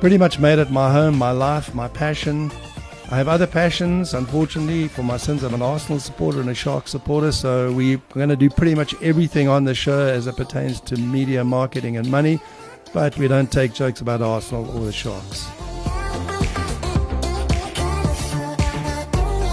pretty much made it my home, my life, my passion. I have other passions. Unfortunately, for my sins, I'm an Arsenal supporter and a Shark supporter. So we're going to do pretty much everything on the show as it pertains to media, marketing, and money. But we don't take jokes about Arsenal or the Sharks.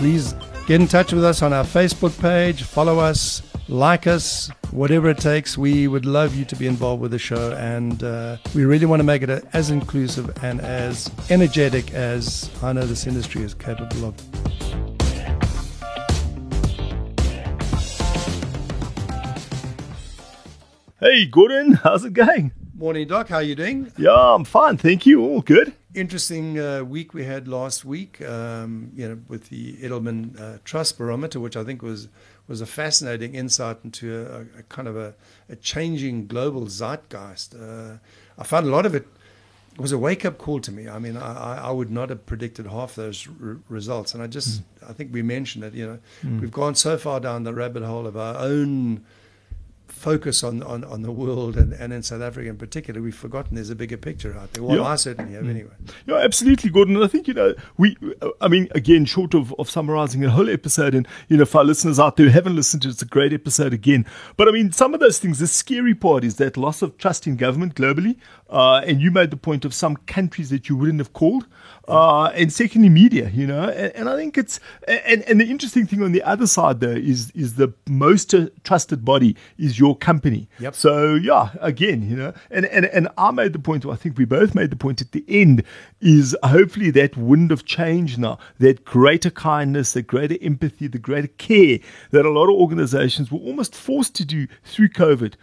Please get in touch with us on our Facebook page, follow us, like us, whatever it takes. We would love you to be involved with the show, and uh, we really want to make it as inclusive and as energetic as I know this industry is capable of. Hey, Gordon, how's it going? Morning, Doc. How are you doing? Yeah, I'm fine. Thank you. All good. Interesting uh, week we had last week, um, you know, with the Edelman uh, Trust Barometer, which I think was was a fascinating insight into a, a kind of a, a, changing global zeitgeist. Uh, I found a lot of it was a wake up call to me. I mean, I, I would not have predicted half those r- results, and I just mm. I think we mentioned it. You know, mm. we've gone so far down the rabbit hole of our own focus on, on, on the world and, and in South Africa in particular, we've forgotten there's a bigger picture out there. Well, yeah. I certainly have, mm. anyway. Yeah, absolutely, Gordon. And I think, you know, we, I mean, again, short of, of summarizing a whole episode, and, you know, for our listeners out there haven't listened to it, it's a great episode again. But I mean, some of those things, the scary part is that loss of trust in government globally. Uh, and you made the point of some countries that you wouldn't have called. Uh, and secondly, media, you know, and, and, I think it's and, and the interesting thing on the other side though is is the most trusted body is your company. Yep. So yeah, again, you know, and and and I made the point. I think we both made the point at the end is hopefully that wind of change now, that greater kindness, that greater empathy, the greater care that a lot of organizations were almost forced to do through COVID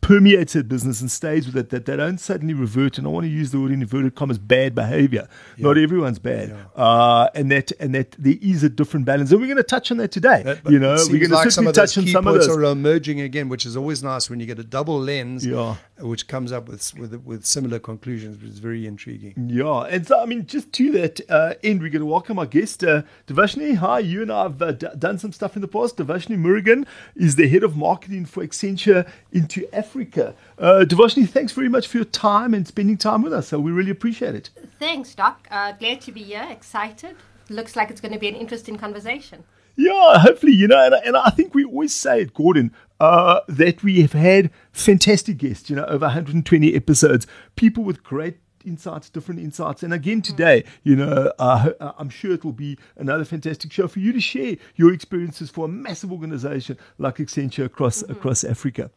permeates their business and stays with it, that they don't suddenly revert. And I want to use the word in inverted commas, bad behavior. Yeah. Not everyone's bad, yeah. uh, and that and that there is a different balance. And we're going to touch on that today. That, you know, we're going to like certainly touch on some of those. are emerging again, which is always nice when you get a double lens, yeah. Which comes up with with with similar conclusions, which is very intriguing. Yeah, and so I mean, just to that uh, end, we're going to welcome our guest, uh, Devashni. Hi, you and I have uh, d- done some stuff in the past. Devashni Murugan is the head of marketing for Accenture into Africa. Africa. Uh, Devashni, thanks very much for your time and spending time with us. So we really appreciate it. Thanks, Doc. Uh, glad to be here. Excited. Looks like it's going to be an interesting conversation. Yeah, hopefully, you know, and, and I think we always say it, Gordon, uh, that we have had fantastic guests, you know, over 120 episodes, people with great insights, different insights. And again today, you know, uh, I'm sure it will be another fantastic show for you to share your experiences for a massive organization like Accenture across mm-hmm. across Africa.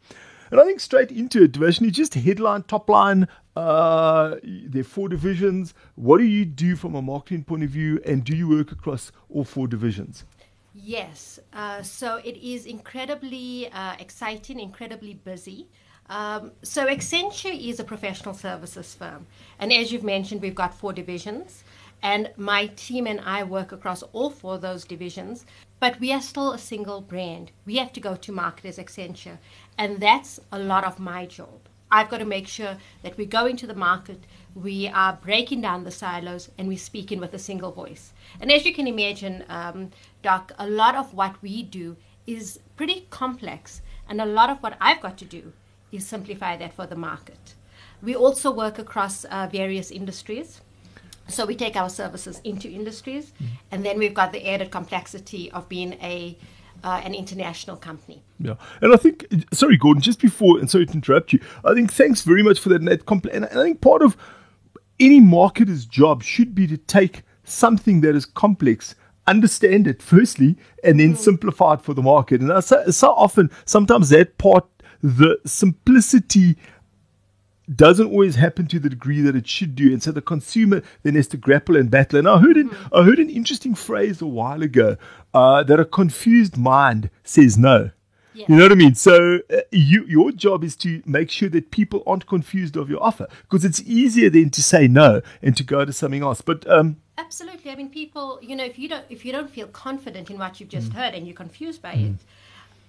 And I think straight into it, Devashni, just headline, top line, uh, there are four divisions. What do you do from a marketing point of view, and do you work across all four divisions? Yes, uh, so it is incredibly uh, exciting, incredibly busy. Um, so Accenture is a professional services firm, and as you've mentioned, we've got four divisions, and my team and I work across all four of those divisions. But we are still a single brand. We have to go to market as Accenture, and that's a lot of my job. I've got to make sure that we go into the market, we are breaking down the silos, and we're speaking with a single voice. And as you can imagine, um, Doc, a lot of what we do is pretty complex, and a lot of what I've got to do is simplify that for the market. We also work across uh, various industries. So we take our services into industries, and then we've got the added complexity of being a uh, an international company. Yeah, and I think sorry, Gordon, just before and sorry to interrupt you, I think thanks very much for that. And, that compl- and I think part of any marketer's job should be to take something that is complex understand it firstly and then mm. simplify it for the market. And so, so often, sometimes that part, the simplicity doesn't always happen to the degree that it should do, and so the consumer then has to grapple and battle. And I heard an, mm-hmm. I heard an interesting phrase a while ago uh, that a confused mind says no. Yeah. You know what I mean? So uh, you, your job is to make sure that people aren't confused of your offer because it's easier then to say no and to go to something else. But um, absolutely, I mean, people, you know, if you don't if you don't feel confident in what you've just mm. heard and you're confused by mm. it,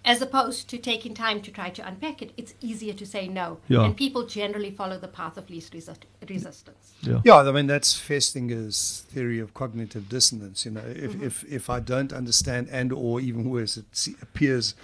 as opposed to taking time to try to unpack it, it's easier to say no. Yeah. And people generally follow the path of least resi- resistance. Yeah. yeah, I mean, that's Festinger's theory of cognitive dissonance. You know, if, mm-hmm. if, if I don't understand and or even worse, it appears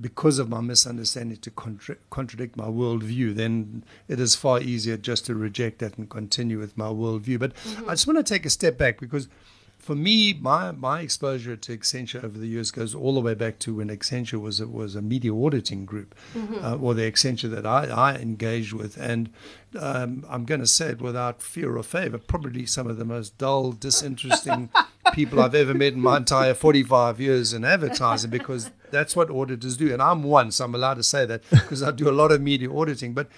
because of my misunderstanding to contra- contradict my worldview, then it is far easier just to reject that and continue with my worldview. But mm-hmm. I just want to take a step back because – for me, my my exposure to Accenture over the years goes all the way back to when Accenture was a, was a media auditing group, mm-hmm. uh, or the Accenture that I, I engaged with, and um, I'm going to say it without fear or favor, probably some of the most dull, disinteresting people I've ever met in my entire 45 years in advertising, because that's what auditors do, and I'm one, so I'm allowed to say that because I do a lot of media auditing, but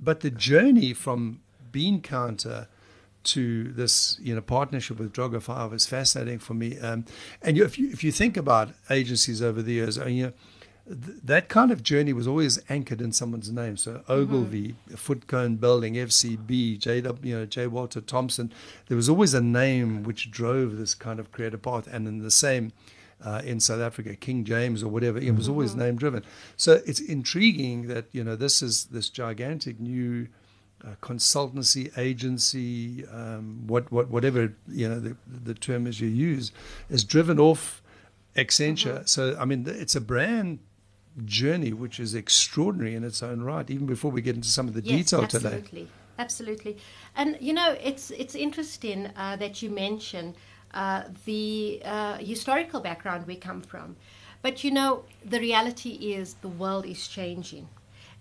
but the journey from Bean Counter to this you know partnership with Droga5 is fascinating for me. Um, and you, if you if you think about agencies over the years, mean, you know, th- that kind of journey was always anchored in someone's name. So Ogilvy, mm-hmm. Foote Cone Belding, FCB, J. you know J. Walter Thompson. There was always a name which drove this kind of creative path, and in the same. Uh, in South Africa, King James or whatever, it was always mm-hmm. name driven. So it's intriguing that you know this is this gigantic new uh, consultancy agency, um, what, what, whatever you know the, the term is you use, is driven off Accenture. Mm-hmm. So I mean, it's a brand journey which is extraordinary in its own right. Even before we get into some of the yes, detail absolutely. today. Absolutely, and you know it's it's interesting uh, that you mention uh, the uh, historical background we come from, but you know the reality is the world is changing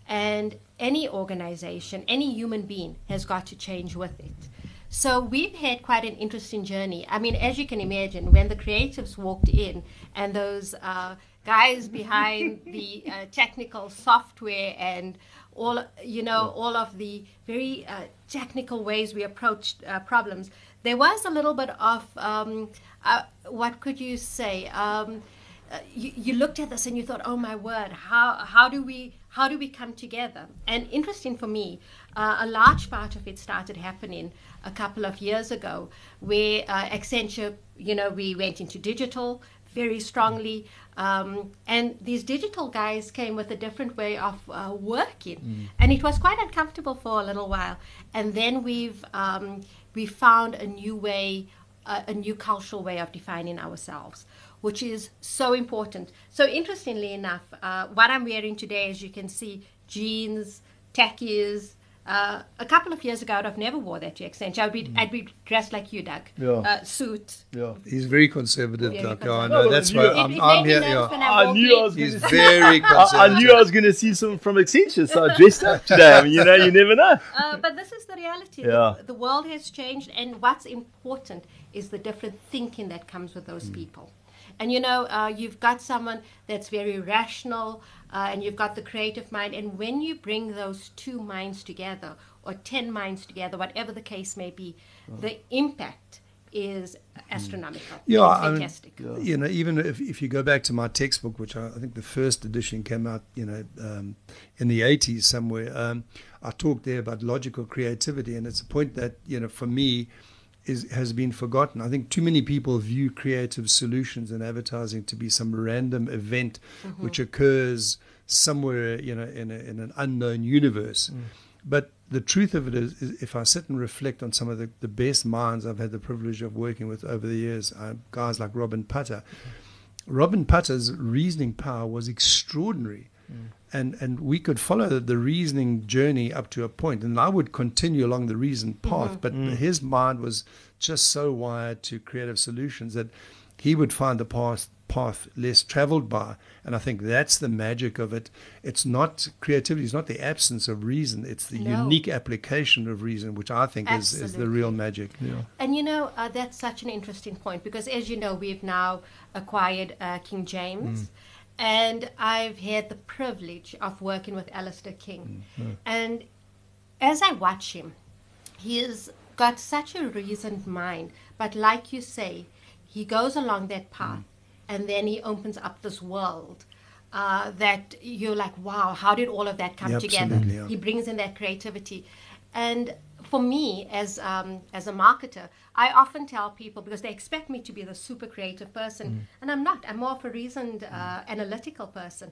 and any organization, any human being has got to change with it. So we've had quite an interesting journey. I mean, as you can imagine, when the creatives walked in and those uh, guys behind the uh, technical software and all, you know, all of the very uh, technical ways we approached uh, problems, there was a little bit of um, uh, what could you say? Um, uh, you, you, looked at this and you thought, "Oh my word! How how do we how do we come together?" And interesting for me, uh, a large part of it started happening a couple of years ago, where uh, Accenture, you know, we went into digital very strongly, um, and these digital guys came with a different way of uh, working, mm. and it was quite uncomfortable for a little while. And then we've um, we found a new way, uh, a new cultural way of defining ourselves which is so important. So, interestingly enough, uh, what I'm wearing today, as you can see, jeans, tackies. Uh, a couple of years ago, I'd have never wore that to Accenture. I'd be, mm. I'd be dressed like you, Doug. Yeah. Uh, suit. Yeah. He's very conservative, very Doug. Conservative. I know. That's why I'm, it, I'm here. Yeah. I knew I was He's very conservative. I, knew I was going to see some from Accenture, so I dressed up today. I mean, you know, you never know. Uh, but this is the reality. Yeah. The, the, world has changed, and what's important is the different thinking that comes with those mm. people. And you know, uh, you've got someone that's very rational, uh, and you've got the creative mind. And when you bring those two minds together, or 10 minds together, whatever the case may be, oh. the impact is astronomical. Yeah, fantastic. I mean, you know, even if, if you go back to my textbook, which I, I think the first edition came out, you know, um, in the 80s somewhere, um, I talked there about logical creativity. And it's a point that, you know, for me, is, has been forgotten. I think too many people view creative solutions and advertising to be some random event mm-hmm. which occurs somewhere, you know, in, a, in an unknown universe. Mm. But the truth of it is, is, if I sit and reflect on some of the, the best minds I've had the privilege of working with over the years, uh, guys like Robyn Putter, mm-hmm. Robyn Putter's reasoning power was extraordinary. Mm. And and we could follow the, the reasoning journey up to a point, and I would continue along the reason path. But his mind was just so wired to creative solutions that he would find the path path less traveled by and i think that's the magic of it it's not creativity it's not the absence of reason it's the No. unique application of reason which i think is, is the real magic Yeah. And you know, uh, that's such an interesting point because, as you know, we've now acquired uh, King James. And I've had the privilege of working with Alistair King. And as I watch him, he has got such a reasoned mind. But like you say, he goes along that path and then he opens up this world. Uh, that you're like, wow, how did all of that come Yeah, together? yeah. He brings in that creativity, and for me as um, as a marketer, I often tell people because they expect me to be the super creative person, Mm. and I'm not. I'm more of a reasoned, uh, analytical person.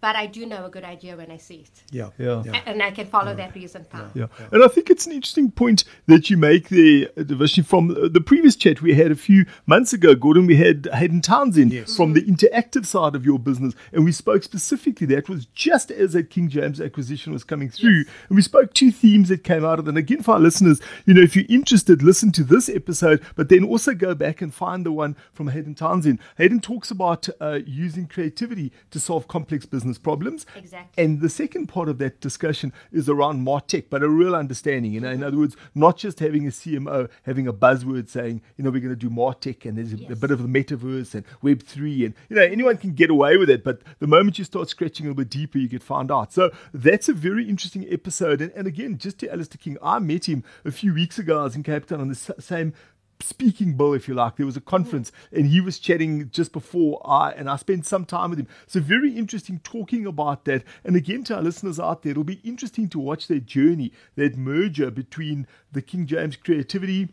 But I do know a good idea when I see it, yeah Yeah. A- and I can follow that reason path. Yeah. And I think it's an interesting point that you make there, uh, Devashni. From uh, the previous chat we had a few months ago, Gordon, we had Hayden Townsend Yes. from the interactive side of your business, and we spoke specifically. That was just as that King James acquisition was coming through, and we spoke two themes that came out of it. And again, for our listeners, you know, if you're interested, listen to this episode, but then also go back and find the one from Hayden Townsend. Hayden talks about uh, using creativity to solve complex business problems. Exactly. And the second part of that discussion is around Martech, but a real understanding. You know, in other words, not just having a CMO having a buzzword saying, you know, we're going to do Martech and there's a, a bit of the metaverse and Web three, and you know, anyone can get away with it. But the moment you start scratching a little bit deeper, you get found out. So that's a very interesting episode. And, and again, just to Alistair King, I met him a few weeks ago. I was in Cape Town on the s- same speaking bill, if you like. There was a conference and he was chatting just before I, and I spent some time with him. So very interesting talking about that. And again, to our listeners out there, it'll be interesting to watch that journey, that merger between the King James creativity,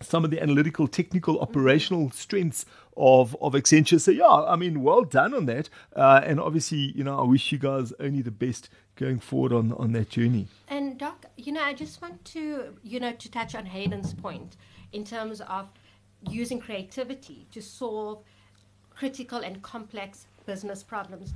some of the analytical, technical, operational strengths of, of Accenture. So yeah, I mean, well done on that. Uh, and obviously, you know, I wish you guys only the best going forward on, on that journey. And Doc, you know, I just want to, you know, to touch on Hayden's point in terms of using creativity to solve critical and complex business problems.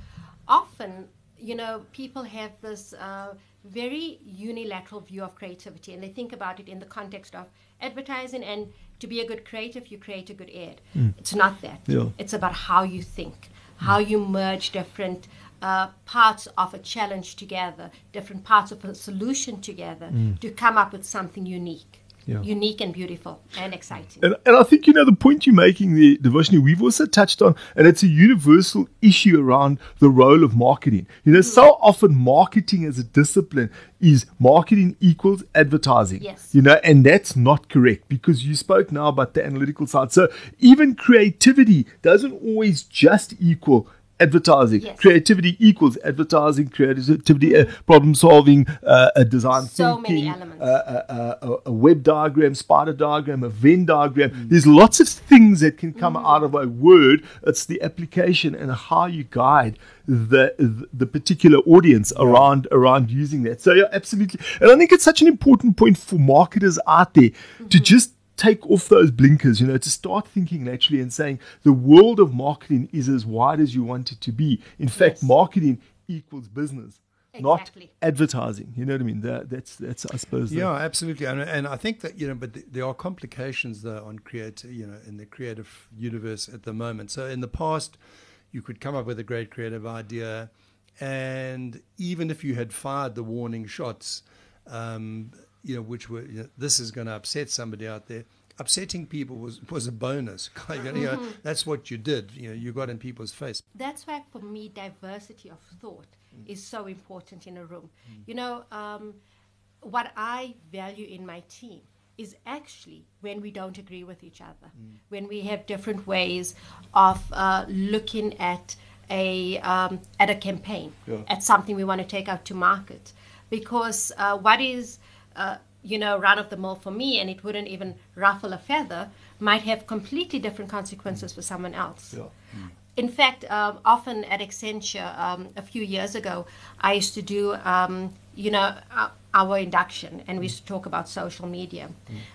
Often, you know, people have this uh, very unilateral view of creativity, and they think about it in the context of advertising. And to be a good creative, you create a good ad. It's not that. Yeah. It's about how you think, how you merge different uh, parts of a challenge together, different parts of a solution together to come up with something unique. Yeah. Unique and beautiful and exciting. And, and I think, you know, the point you're making the Devashni, we've also touched on, and it's a universal issue around the role of marketing. You know, so mm. often marketing as a discipline is marketing equals advertising. Yes. You know, and that's not correct because you spoke now about the analytical side. So even creativity doesn't always just equal advertising. Yes. Creativity equals advertising, creativity, uh, problem solving, uh, a design So many thinking, elements. uh, a, web diagram, spider diagram, a Venn diagram. Mm. There's lots of things that can come out of a word. It's the application and how you guide the the particular audience around around using that. So yeah, absolutely. And I think it's such an important point for marketers out there to Mm-hmm. just take off those blinkers, you know, to start thinking naturally and saying the world of marketing is as wide as you want it to be. In fact, Yes. marketing equals business. Not advertising, you know what I mean? That, that's that's I suppose. the- Yeah, absolutely, and, and I think that you know, but th- there are complications though on create, you know, in the creative universe at the moment. So in the past, you could come up with a great creative idea, and even if you had fired the warning shots, um, you know, which were you know, this is going to upset somebody out there. Upsetting people was was a bonus. you know, Mm-hmm. that's what you did. You know, you got in people's face. That's why, for me, diversity of thought is so important in a room. You know, um, what I value in my team is actually when we don't agree with each other, when we have different ways of uh, looking at a um, at a campaign, at something we want to take out to market. Because uh, what is uh, you know run of the mill for me, and it wouldn't even ruffle a feather, might have completely different consequences for someone else. In fact, um, often at Accenture, um, a few years ago, I used to do, um, you know, uh, our induction, and we used to talk about social media.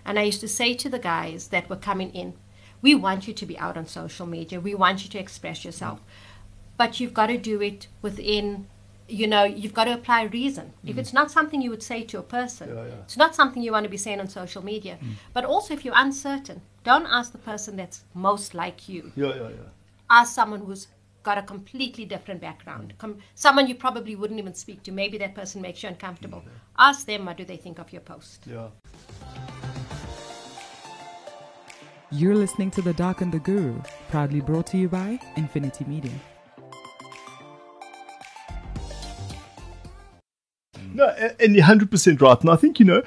And I used to say to the guys that were coming in, we want you to be out on social media. We want you to express yourself, but you've got to do it within you know, you've got to apply reason. If mm. it's not something you would say to a person, it's not something you want to be saying on social media. Mm. But also, if you're uncertain, don't ask the person that's most like you. Yeah, yeah, yeah. Ask someone who's got a completely different background, mm. Com- someone you probably wouldn't even speak to. Maybe that person makes you uncomfortable. Ask them what do they think of your post. Yeah. You're listening to The Doc and the Guru, proudly brought to you by Infinity Media. No, and you're 100% right. And I think, you know,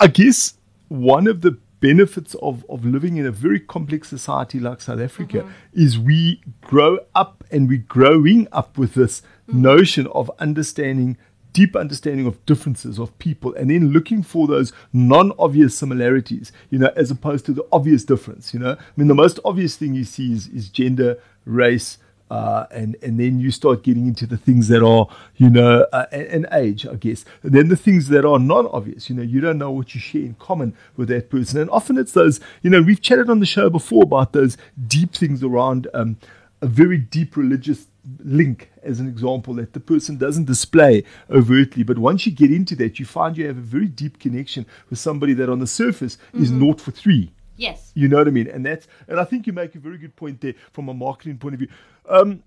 I- guess one of the benefits of, of living in a very complex society like South Africa mm-hmm. is we grow up and we're growing up with this mm-hmm. notion of understanding, deep understanding of differences of people, and then looking for those non obvious similarities, you know, as opposed to the obvious difference, you know. I mean, the most obvious thing you see is, is gender, race, uh, and and then you start getting into the things that are you know uh, and, and age I guess. And then the things that are non-obvious you know you don't know what you share in common with that person. And often it's those you know we've chatted on the show before about those deep things around um, a very deep religious link as an example that the person doesn't display overtly. But once you get into that you find you have a very deep connection with somebody that on the surface is naught for three Yes. you know what I mean? And that's and I think you make a very good point there from a marketing point of view. Um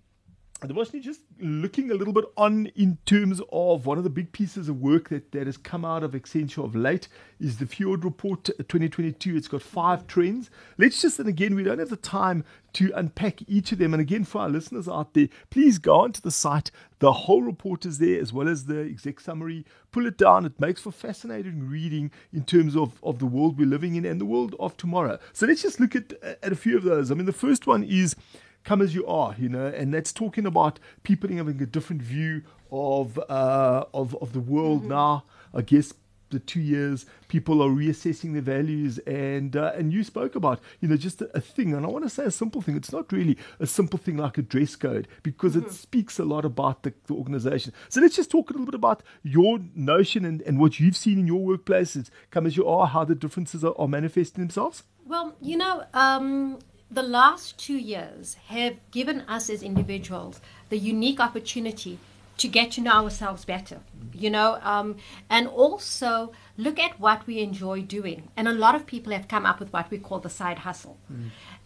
Devashni, just looking a little bit on in terms of one of the big pieces of work that, that has come out of Accenture of late is the Fjord Report 2022. It's got five trends. Let's just, and again, we don't have the time to unpack each of them. And again, for our listeners out there, please go onto the site. The whole report is there as well as the exec summary. Pull it down. It makes for fascinating reading in terms of, of the world we're living in and the world of tomorrow. So let's just look at, at a few of those. I mean, the first one is come as you are, you know, and that's talking about people having a different view of uh, of of the world now. I guess the two years people are reassessing their values, and uh, and you spoke about you know just a, a thing, and I want to say a simple thing. It's not really a simple thing like a dress code because it speaks a lot about the, the organization. So let's just talk a little bit about your notion and, and what you've seen in your workplaces. Come as you are, how the differences are, are manifesting themselves. Well, you know, um, the last two years have given us as individuals the unique opportunity to get to know ourselves better, you know, um, and also look at what we enjoy doing. And a lot of people have come up with what we call the side hustle.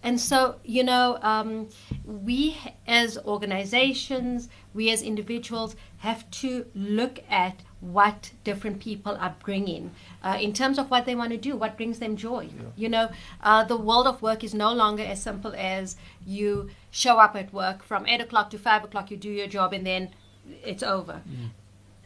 And so, you know, um, we as organizations, we as individuals have to look at what different people are bringing uh, in terms of what they want to do, what brings them joy. You know, uh, the world of work is no longer as simple as you show up at work from 8 o'clock to 5 o'clock, you do your job, and then it's over.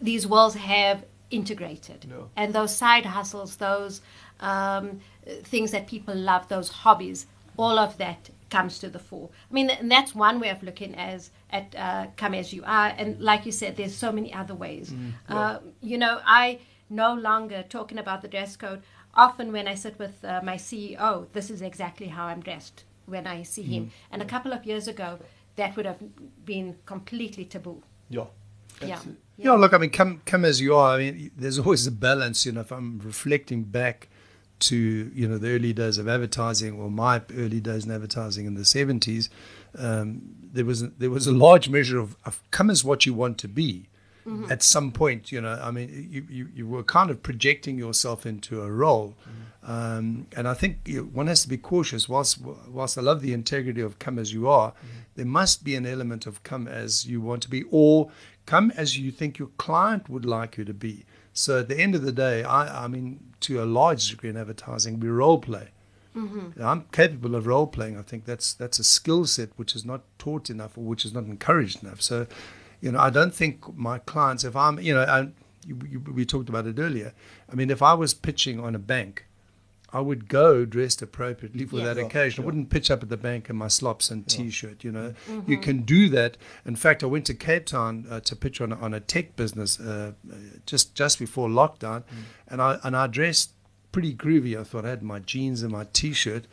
These worlds have integrated. Yeah. And those side hustles, those um, things that people love, those hobbies, all of that comes to the fore. I mean, and that's one way of looking as at uh, come as you are. And like you said, there's so many other ways. Uh, you know, I no longer talking about the dress code. Often when I sit with uh, my CEO, this is exactly how I'm dressed when I see him. And a couple of years ago, that would have been completely taboo. Yeah. Yeah. Yeah, look, I mean, come come as you are. I mean, there's always a balance. You know, if I'm reflecting back to you know the early days of advertising or my early days in advertising in the 70s, um, there was there was a large measure of, of come as what you want to be. At some point, you know, I mean, you, you, you were kind of projecting yourself into a role, um, and I think you, one has to be cautious. Whilst whilst I love the integrity of come as you are, there must be an element of come as you want to be, or come as you think your client would like you to be. So at the end of the day, I, I mean, to a large degree in advertising, we role play. Mm-hmm. I'm capable of role playing. I think that's that's a skill set which is not taught enough or which is not encouraged enough. So, you know, I don't think my clients, if I'm, you know, I, you, you, we talked about it earlier. I mean, if I was pitching on a bank, I would go dressed appropriately for Yes. that Yeah, occasion. I wouldn't pitch up at the bank in my slops and t-shirt. You know, you can do that. In fact, I went to Cape Town uh, to pitch on a, on a tech business uh, uh, just just before lockdown, and I and I dressed pretty groovy. I thought I had my jeans and my t-shirt.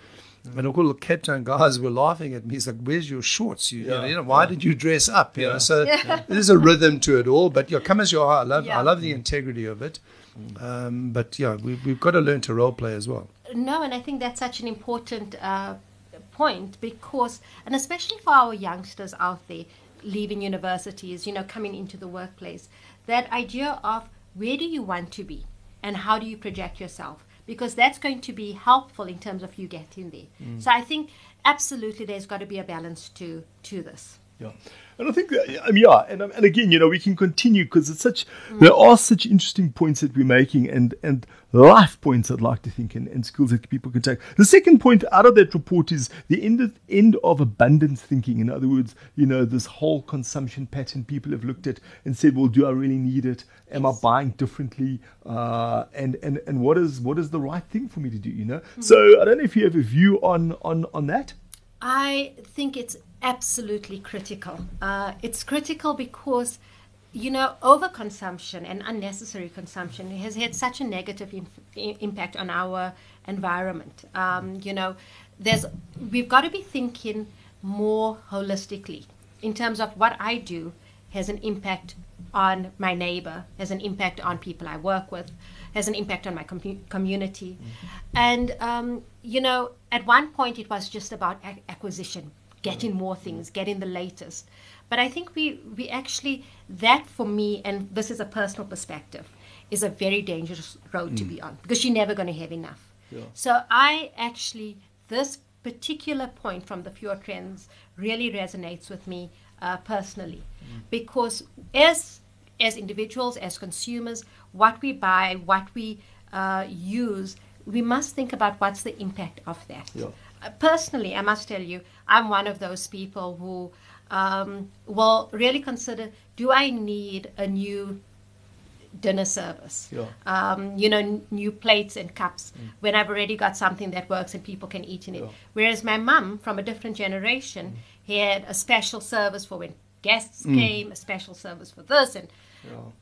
And all the Cape Town guys were laughing at me. He's like, "Where's your shorts? You, you know, Yeah, you know, why did you dress up? You Yeah. know, so there's a rhythm to it all. But yeah, come as you are. I love, Yeah. I love the integrity of it. Um, but yeah, we, we've got to learn to role play as well. No, and I think that's such an important uh, point because, and especially for our youngsters out there, leaving universities, you know, coming into the workplace. That idea of where do you want to be and how do you project yourself? Because that's going to be helpful in terms of you getting there. So I think absolutely there's got to be a balance to to this. Yeah. And I think that, um, yeah, and, um, and again, you know, we can continue because it's such, there are such interesting points that we're making and, and life points I'd like to think and, and skills that people can take. The second point out of that report is the end of, end of abundance thinking. In other words, you know, this whole consumption pattern people have looked at and said, well, do I really need it? Am I buying differently? Uh, and, and, and what is, what is the right thing for me to do, you know? So I don't know if you have a view on, on, on that. I think it's absolutely critical. Uh, it's critical because, you know, overconsumption and unnecessary consumption has had such a negative im- impact on our environment. Um, you know, there's we've got to be thinking more holistically in terms of what I do has an impact on my neighbor, has an impact on people I work with, has an impact on my com- community. And, um, you know, at one point it was just about ac- acquisition, getting more things, getting the latest. But I think we, we actually, that for me, and this is a personal perspective, is a very dangerous road to be on because you're never going to have enough. So I actually, this particular point from the Fjord Trends really resonates with me uh, personally because as as individuals, as consumers, what we buy, what we uh, use, we must think about what's the impact of that. Yeah. Personally, I must tell you, I'm one of those people who um, will really consider: Do I need a new dinner service? Yeah. Um, you know, n- new plates and cups when I've already got something that works and people can eat in it. Yeah. Whereas my mum, from a different generation, had a special service for when guests came, a special service for this, and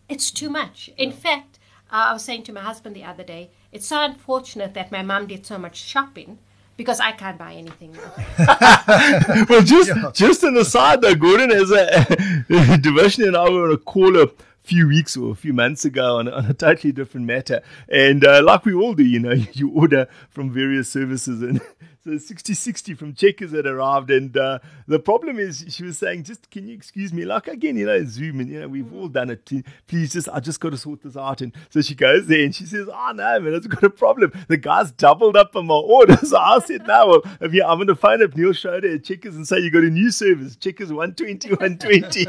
it's too much. In fact, uh, I was saying to my husband the other day, it's so unfortunate that my mum did so much shopping because I can't buy anything. well, just just an aside though, Gordon, as a Devashni and I were on a call a few weeks or a few months ago on, on a totally different matter, and uh, like we all do, you know, you order from various services and. So Sixty60 from Checkers had arrived, and uh, the problem is, she was saying, "Just can you excuse me?" Like again, you know, Zoom, and you know, we've all done it. Please, just I just got to sort this out. And so she goes there, and she says, "Oh no, man, it's got a problem. The guy's doubled up on my order." So I said, "No, well, if you, I'm going to phone up Neil Schreuder at Checkers and say you got a new service, Checkers 120, 120."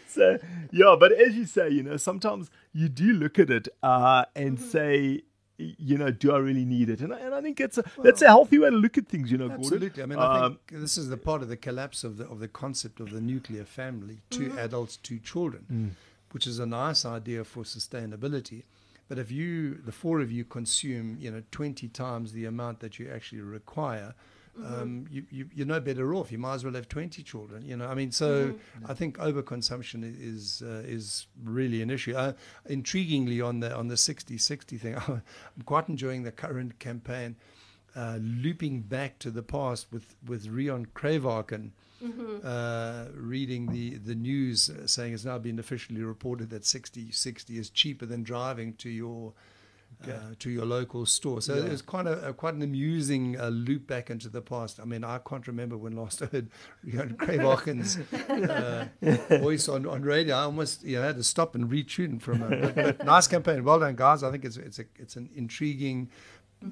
so yeah, but as you say, you know, sometimes you do look at it uh, and say you know, do I really need it? And I, and I think that's a that's a healthy way to look at things, you know, Absolutely. I mean, I Um, think this is the part of the collapse of the of the concept of the nuclear family: 2 adults, two children, which is a nice idea for sustainability. But if you, the four of you, consume, you know, twenty times the amount that you actually require, um, you, you you're no better off. You might as well have twenty children. You know, I mean, so I think overconsumption is uh, is really an issue. Uh, intriguingly, on the on the 60-60 thing, I'm quite enjoying the current campaign uh, looping back to the past with with Riaan Cruywagen uh, reading the the news uh, saying it's now been officially reported that 60 60 is cheaper than driving to your uh, to your local store. So it's quite a, a quite an amusing uh, loop back into the past. I mean, I can't remember when last I heard Riaan Cruywagen's uh, voice on, on radio. I almost you know, had to stop and retune for A, but, but nice campaign, well done, guys. I think it's it's a it's an intriguing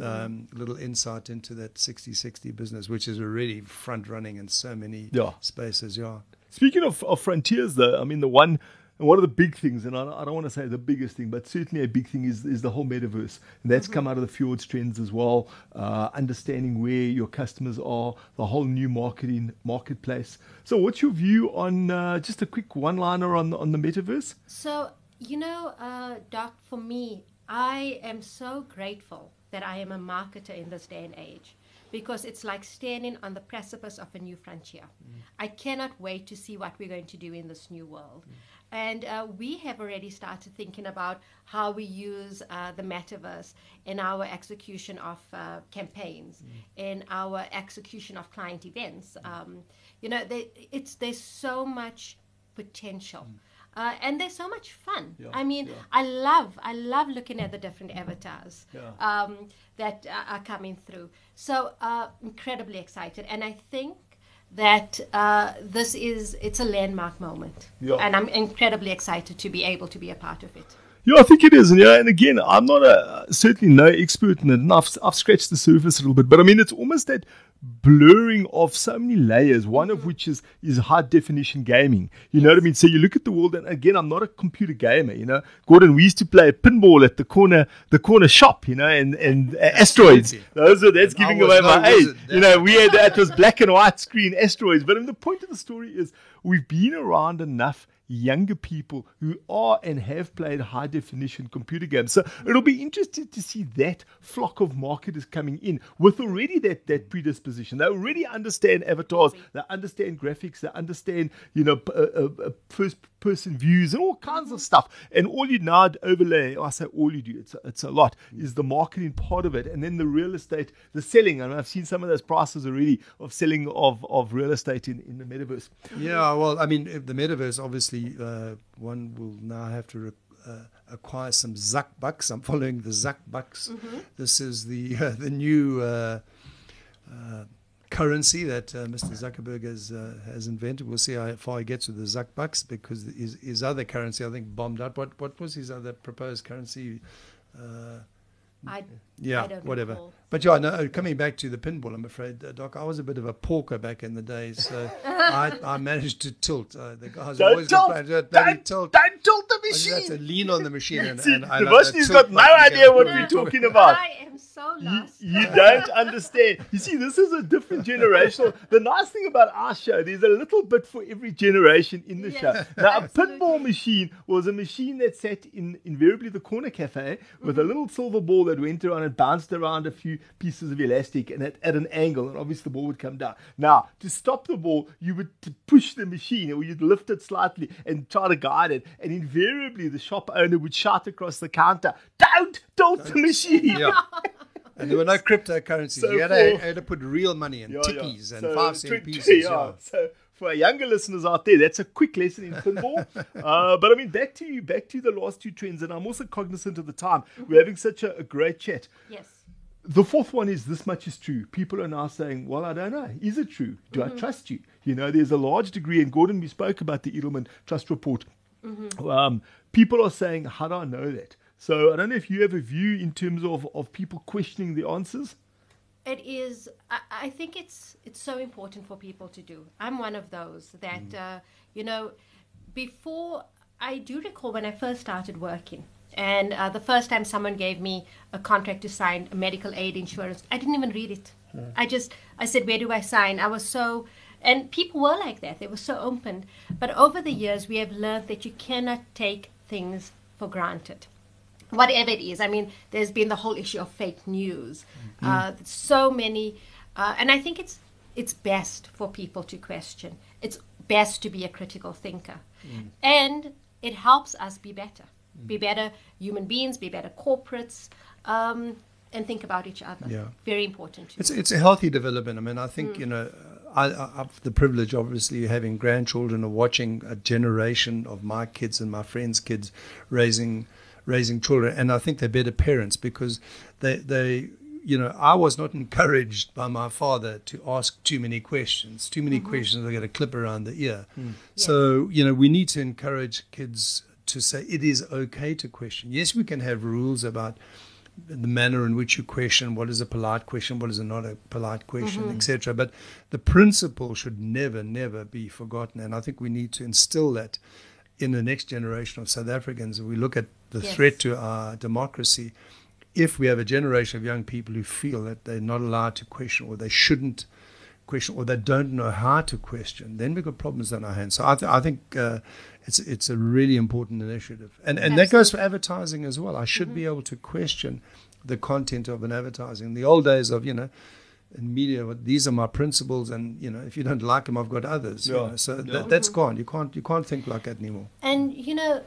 um, little insight into that 60-60 business, which is already front running in so many Yeah. spaces. Yeah. Speaking of, of frontiers, though, I mean, the one one of the big things, and I, I don't want to say the biggest thing, but certainly a big thing is, is the whole metaverse. And that's come out of the Fjords trends as well, uh, understanding where your customers are, the whole new marketing marketplace. So, what's your view on uh, just a quick one liner on, on the metaverse? So, you know, uh, Doc, for me, I am so grateful that I am a marketer in this day and age because it's like standing on the precipice of a new frontier. I cannot wait to see what we're going to do in this new world. And uh, we have already started thinking about how we use uh, the metaverse in our execution of uh, campaigns, in our execution of client events. Um, you know, they, it's there's so much potential. Uh, and they're so much fun. Yeah, I mean, yeah. I love, I love looking at the different avatars Yeah. um, that uh, are coming through. So uh, incredibly excited, and I think that uh, this is it's a landmark moment, Yeah. and I'm incredibly excited to be able to be a part of it. Yeah, I think it is. And yeah, and again, I'm not a certainly no expert in it. And I've, I've scratched the surface a little bit, but I mean, it's almost that blurring of so many layers. One of which is is high definition gaming. You know what I mean? So you look at the world, and again, I'm not a computer gamer. You know, Gordon, we used to play pinball at the corner the corner shop. You know, and and uh, asteroids. Those are that's And giving away no my age. You know, we had that was black and white screen asteroids. But I mean, the point of the story is we've been around enough younger people who are and have played high definition computer games. So it'll be interesting to see that flock of marketers coming in with already that that predisposition. They already understand avatars, they understand graphics, they understand you know uh, uh, uh, first person views and all kinds of stuff. And all you now overlay, I say all you do, it's a, it's a lot, is the marketing part of it, and then the real estate, the selling. I mean, I've seen some of those prices already of selling of of real estate in in the metaverse. Yeah, well, I mean, the metaverse, obviously, uh, one will now have to re- uh, acquire some Zuck bucks. I'm following the Zuck bucks. This is the uh, the new uh, uh, currency that uh, Mr. Zuckerberg has uh, has invented. We'll see how far he gets with the Zuck bucks because his, his other currency, I think, bombed out. What what was his other proposed currency? Uh, I yeah, whatever. recall. But yeah, no, coming back to the pinball, I'm afraid, uh, Doc, I was a bit of a porker back in the days. So I, I managed to tilt. Uh, the guys Don't always tilt! got that bloody Don't, tilt. don't tilt the machine. I just had to lean on the machine. And, See, and, the and Vashni's tilt got no idea what again. we're talking about. I am so lost. you don't understand. You see, this is a different generational. The nice thing about our show, there's a little bit for every generation in the Yes, show. Now, a pinball machine was a machine that sat in invariably the corner cafe with a little silver ball that went around bounced around a few pieces of elastic and at, at an angle, and obviously the ball would come down. Now, to stop the ball, you would push the machine or you'd lift it slightly and try to guide it, and invariably the shop owner would shout across the counter, "Don't tilt the machine." Yeah. And there were no cryptocurrencies. So you had to, had to put real money in, Yeah, yeah. tickies and So, five cent pieces. yeah. Yeah. So for our younger listeners out there, that's a quick lesson in pinball. uh, but I mean, back to you, back to the last two trends, and I'm also cognizant of the time. We're having such a, a great chat. Yes. The fourth one is this much is true. People are now saying, "Well, I don't know. Is it true? Do I trust you?" You know, there's a large degree, and Gordon, we spoke about the Edelman Trust Report. Um, people are saying, "How do I know that?" So I don't know if you have a view in terms of of people questioning the answers. It is. I, I think it's it's so important for people to do. I'm one of those that uh, you know. Before I do recall when I first started working, and uh, the first time someone gave me a contract to sign a medical aid insurance, I didn't even read it. I just I said, "Where do I sign?" I was so. And people were like that. They were so open. But over the years, we have learned that you cannot take things for granted whatever it is. I mean, there's been the whole issue of fake news. Uh, so many, uh, and I think it's it's best for people to question. It's best to be a critical thinker, and it helps us be better, be better human beings, be better corporates, um, and think about each other. Yeah. very important. It's it's a healthy development. I mean, I think you know, I, I, I've the privilege, obviously, of having grandchildren or watching a generation of my kids and my friends' kids raising raising children, and I think they're better parents because they they you know I was not encouraged by my father to ask too many questions. Too many mm-hmm. questions, I get a clip around the ear. Mm. So you know, we need to encourage kids to say it is okay to question. Yes, we can have rules about the manner in which you question what is a polite question, what is a not a polite question, mm-hmm. etc. But the principle should never, never be forgotten, and I think we need to instill that in the next generation of South Africans. If we look at the Yes. threat to our democracy, if we have a generation of young people who feel that they're not allowed to question or they shouldn't question or they don't know how to question, then we've got problems on our hands. So I, th- I think uh, it's it's a really important initiative, and and that goes for advertising as well. I should be able to question the content of an advertising. In the old days of you know. In media, what- these are my principles, and you know, if you don't like them, I've got others. you Yeah. know. So Yeah. that, that's gone. You can't, you can't think like that anymore. and you know,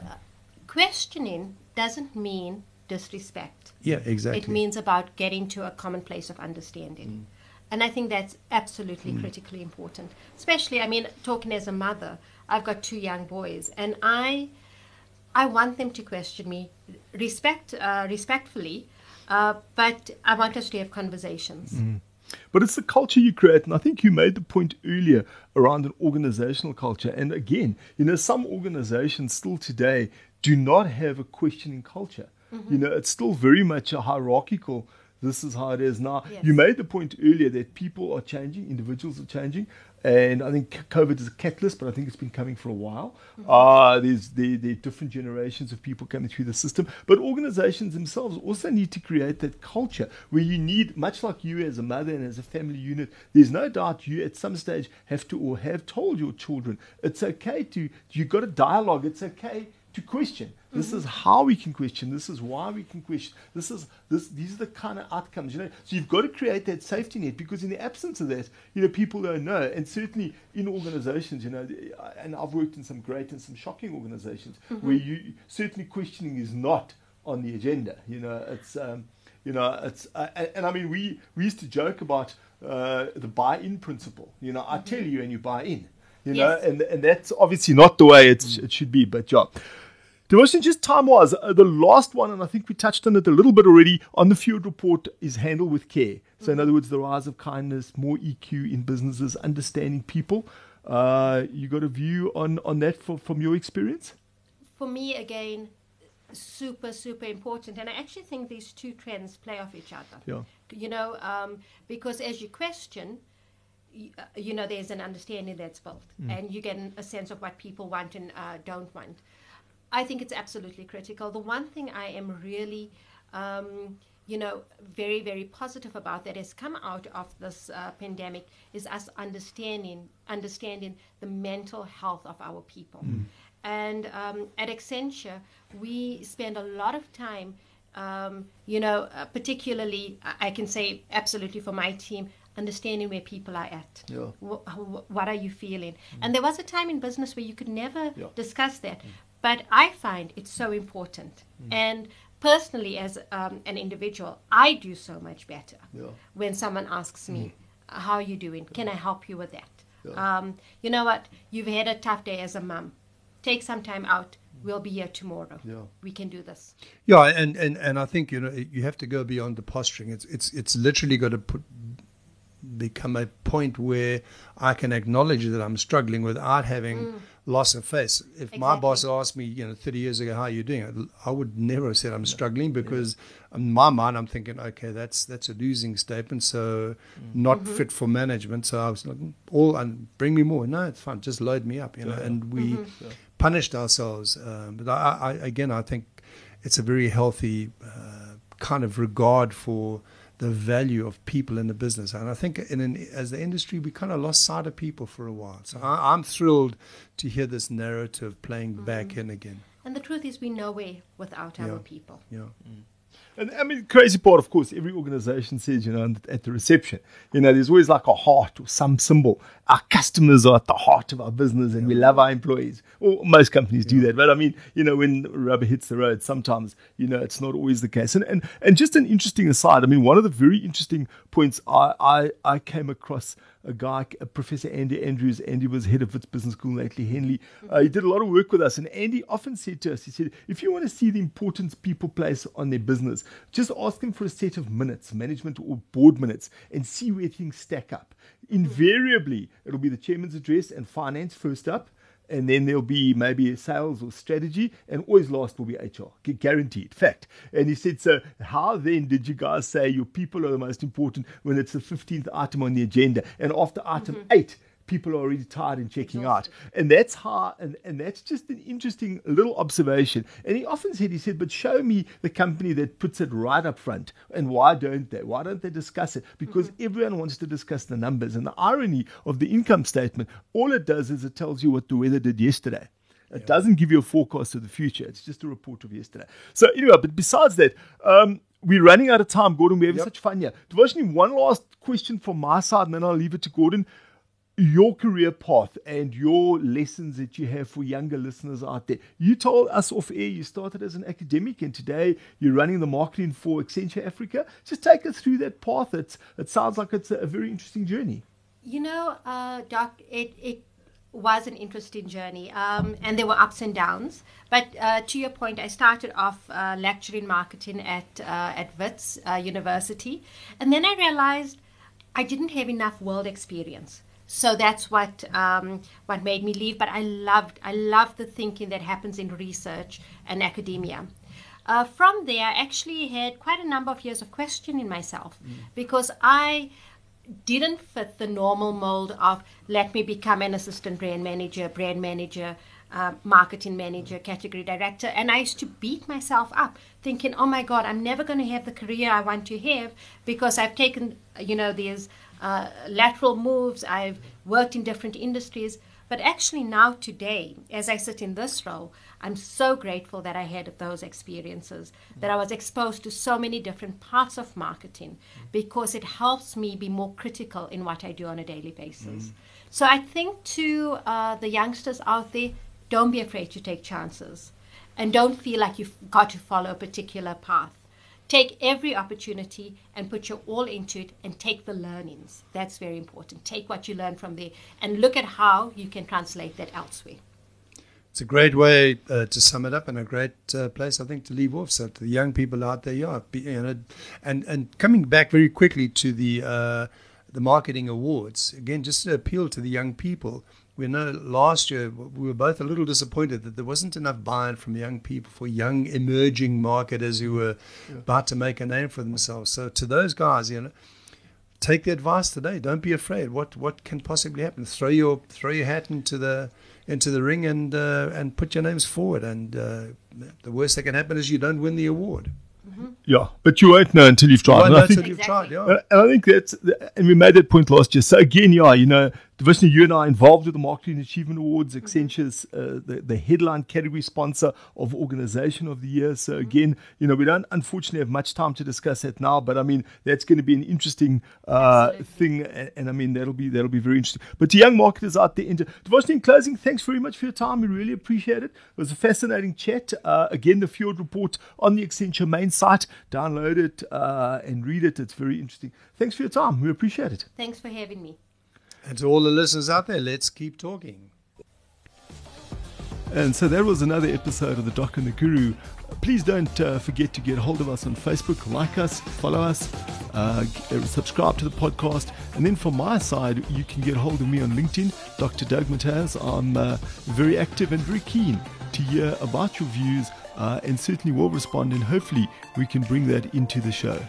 questioning doesn't mean disrespect. Yeah, exactly. It means about getting to a common place of understanding. And I think that's absolutely critically important. Especially, I mean, talking as a mother, I've got two young boys, and I, I want them to question me, respect, uh, respectfully, uh, but I want us to have conversations. But it's the culture you create. And I think you made the point earlier around an organizational culture. And again, you know, some organizations still today do not have a questioning culture. Mm-hmm. You know, it's still very much a hierarchical this is how it is now. Yes. You made the point earlier that people are changing, individuals are changing, and I think COVID is a catalyst, but I think it's been coming for a while. Mm-hmm. Uh, there's the, the different generations of people coming through the system, but organizations themselves also need to create that culture where you need, much like you as a mother and as a family unit, there's no doubt you at some stage have to or have told your children it's okay to, you've got a dialogue, it's okay to question. This mm-hmm. is how we can question. This is why we can question. This is this. These are the kind of outcomes. You know, so you've got to create that safety net because in the absence of that, you know, people don't know. And certainly in organisations, you know, and I've worked in some great and some shocking organisations mm-hmm. where you certainly questioning is not on the agenda. You know, it's um, you know, it's uh, and, and, I mean we we used to joke about uh, the buy-in principle. You know, I mm-hmm. tell you and you buy in. You yes. know, and and that's obviously not the way it's, it should be. But yeah. Devashni, just time wise, uh, the last one, and I think we touched on it a little bit already, on the Fjord report is handled with care. So, in mm-hmm. other words, the rise of kindness, more EQ in businesses, understanding people. Uh, you got a view on, on that for, from your experience? For me, again, super, super important. And I actually think these two trends play off each other. Yeah. You know, um, because as you question, you, uh, you, know, there's an understanding that's built, mm. and you get a sense of what people want and uh, don't want. I think it's absolutely critical. The one thing I am really, um, you know, very, very positive about that has come out of this uh, pandemic is us understanding, understanding the mental health of our people. Mm. And um, at Accenture, we spend a lot of time, um, you know, uh, particularly, I can say absolutely for my team, understanding where people are at. Yeah. Wh- what are you feeling? Mm. And there was a time in business where you could never yeah. discuss that. Mm. But I find it so important. Mm. And personally, as um, an individual, I do so much better yeah. when someone asks me, mm. How are you doing? Can I help you with that? Yeah. Um, you know what? You've had a tough day as a mom. Take some time out. We'll be here tomorrow. Yeah. We can do this. Yeah, and, and, and I think you know you have to go beyond the posturing. It's it's it's literally got to put become a point where I can acknowledge that I'm struggling without having mm loss of face. If exactly. my boss asked me, you know, 30 years ago, how are you doing? I would never have said I'm struggling because yeah. in my mind, I'm thinking, okay, that's that's a losing statement, so mm. not mm-hmm. fit for management. So I was like, all and bring me more. No, it's fine. Just load me up, you know. Yeah. And we mm-hmm. punished ourselves. Um, but I, I, again, I think it's a very healthy uh, kind of regard for the value of people in the business. And I think in an, as the industry, we kind of lost sight of people for a while. So I, am thrilled to hear this narrative playing mm-hmm. back in again. And the truth is, we nowhere without yeah. our people. Yeah. Mm. And I mean, crazy part, of course, every organization says, you know, at the reception, you know, there's always like a heart or some symbol. Our customers are at the heart of our business and yeah. we love our employees. Well, most companies yeah. do that. But I mean, you know, when rubber hits the road, sometimes, you know, it's not always the case. And, and, and just an interesting aside, I mean, one of the very interesting points I, I, I came across a guy, a Professor Andy Andrews. Andy was head of its business school, lately. Henley. Uh, he did a lot of work with us. And Andy often said to us, he said, if you want to see the importance people place on their business, just ask them for a set of minutes, management or board minutes, and see where things stack up. Invariably, it'll be the chairman's address and finance first up and then there'll be maybe sales or strategy, and always last will be HR, guaranteed, fact. And he said, so how then did you guys say your people are the most important when it's the 15th item on the agenda? And after item mm-hmm. eight, people are already tired and checking out. And that's how, and, and that's just an interesting little observation. And he often said, he said, but show me the company that puts it right up front. And why don't they? Why don't they discuss it? Because mm-hmm. everyone wants to discuss the numbers. And the irony of the income statement, all it does is it tells you what the weather did yesterday. It yeah. doesn't give you a forecast of the future. It's just a report of yesterday. So anyway, but besides that, um, we're running out of time, Gordon. We're having yep. such fun here. Devashni, one last question from my side, and then I'll leave it to Gordon your career path and your lessons that you have for younger listeners out there. You told us off air you started as an academic and today you're running the marketing for Accenture Africa. Just take us through that path. It's, it sounds like it's a, very interesting journey. You know, uh, Doc, it, it was an interesting journey um, and there were ups and downs. But uh, to your point, I started off uh, lecturing marketing at, uh, at Wits uh, University and then I realized I didn't have enough world experience. So that's what um, what made me leave. But I loved I loved the thinking that happens in research and academia. Uh, from there, I actually had quite a number of years of questioning myself mm. because I didn't fit the normal mold of let me become an assistant brand manager, brand manager, uh, marketing manager, category director. And I used to beat myself up thinking, oh my God, I'm never going to have the career I want to have because I've taken, you know, these uh, lateral moves, I've worked in different industries. But actually, now, today, as I sit in this role, I'm so grateful that I had those experiences, that I was exposed to so many different parts of marketing because it helps me be more critical in what I do on a daily basis. Mm. So I think to uh, the youngsters out there, don't be afraid to take chances and don't feel like you've got to follow a particular path. Take every opportunity and put your all into it and take the learnings. That's very important. Take what you learn from there and look at how you can translate that elsewhere. It's a great way uh, to sum it up and a great uh, place, I think, to leave off. So, to the young people out there, yeah, you know, and and coming back very quickly to the uh, the marketing awards again, just to appeal to the young people we know last year we were both a little disappointed that there wasn't enough buy-in from young people for young emerging marketers who were yeah. about to make a name for themselves. So to those guys, you know, take the advice today. Don't be afraid. What what can possibly happen? Throw your throw your hat into the into the ring and uh, and put your names forward. And uh, the worst that can happen is you don't win the award. Mm-hmm. Yeah, but you won't know until you've tried. You won't know until you've tried, yeah. And I think that's, and we made that point last year. So again, yeah, you know, Devashni, you and I are involved with the Marketing Achievement Awards. Accenture's uh, the, the headline category sponsor of Organization of the Year. So mm-hmm. again, you know, we don't unfortunately have much time to discuss that now, but I mean, that's going to be an interesting uh, thing, and, and, I mean, that'll be that'll be very interesting. But to young marketers out there, into Devashni, in closing, thanks very much for your time. We really appreciate it. It was a fascinating chat. Uh, again, the Fjord report on the Accenture main site. Download it uh, and read it. It's very interesting. Thanks for your time. We appreciate it. Thanks for having me. And to all the listeners out there, let's keep talking. And so that was another episode of The Doc and the Guru. Please don't uh, forget to get hold of us on Facebook, like us, follow us, uh, subscribe to the podcast. And then from my side, you can get hold of me on LinkedIn, Dr. Doug Mataz. I'm uh, very active and very keen to hear about your views uh, and certainly will respond. And hopefully, we can bring that into the show.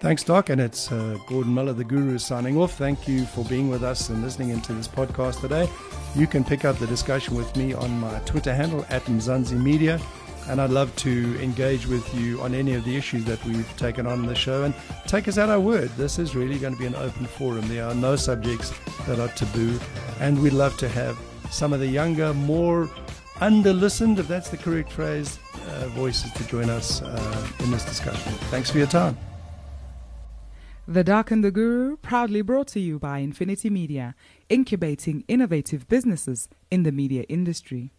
Thanks, Doc. And it's uh, Gordon Miller, the Guru, signing off. Thank you for being with us and listening into this podcast today. You can pick up the discussion with me on my Twitter handle at Mzansi Media. And I'd love to engage with you on any of the issues that we've taken on the show and take us at our word. This is really going to be an open forum. There are no subjects that are taboo. And we'd love to have some of the younger, more under listened, if that's the correct phrase, uh, voices to join us uh, in this discussion. Thanks for your time. The Doc and the Guru, proudly brought to you by Infinity Media, incubating innovative businesses in the media industry.